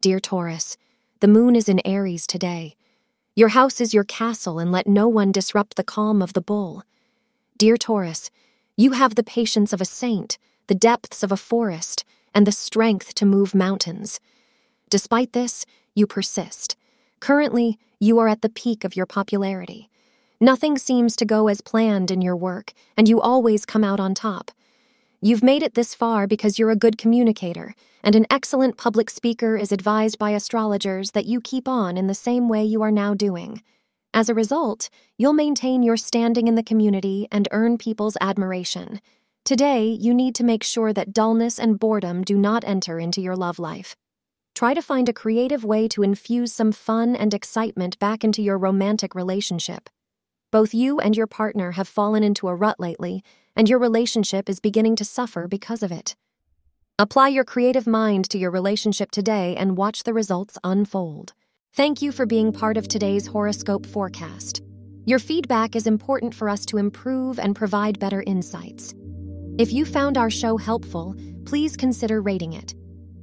Dear Taurus, the moon is in Aries today. Your house is your castle, and let no one disrupt the calm of the bull. Dear Taurus, you have the patience of a saint, the depths of a forest, and the strength to move mountains. Despite this, you persist. Currently, you are at the peak of your popularity. Nothing seems to go as planned in your work, and you always come out on top. You've made it this far because you're a good communicator, and an excellent public speaker is advised by astrologers that you keep on in the same way you are now doing. As a result, you'll maintain your standing in the community and earn people's admiration. Today, you need to make sure that dullness and boredom do not enter into your love life. Try to find a creative way to infuse some fun and excitement back into your romantic relationship. Both you and your partner have fallen into a rut lately, and your relationship is beginning to suffer because of it. Apply your creative mind to your relationship today and watch the results unfold. Thank you for being part of today's horoscope forecast. Your feedback is important for us to improve and provide better insights. If you found our show helpful, please consider rating it.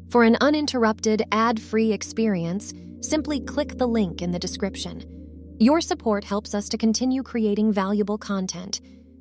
For an uninterrupted, ad free experience, simply click the link in the description. Your support helps us to continue creating valuable content.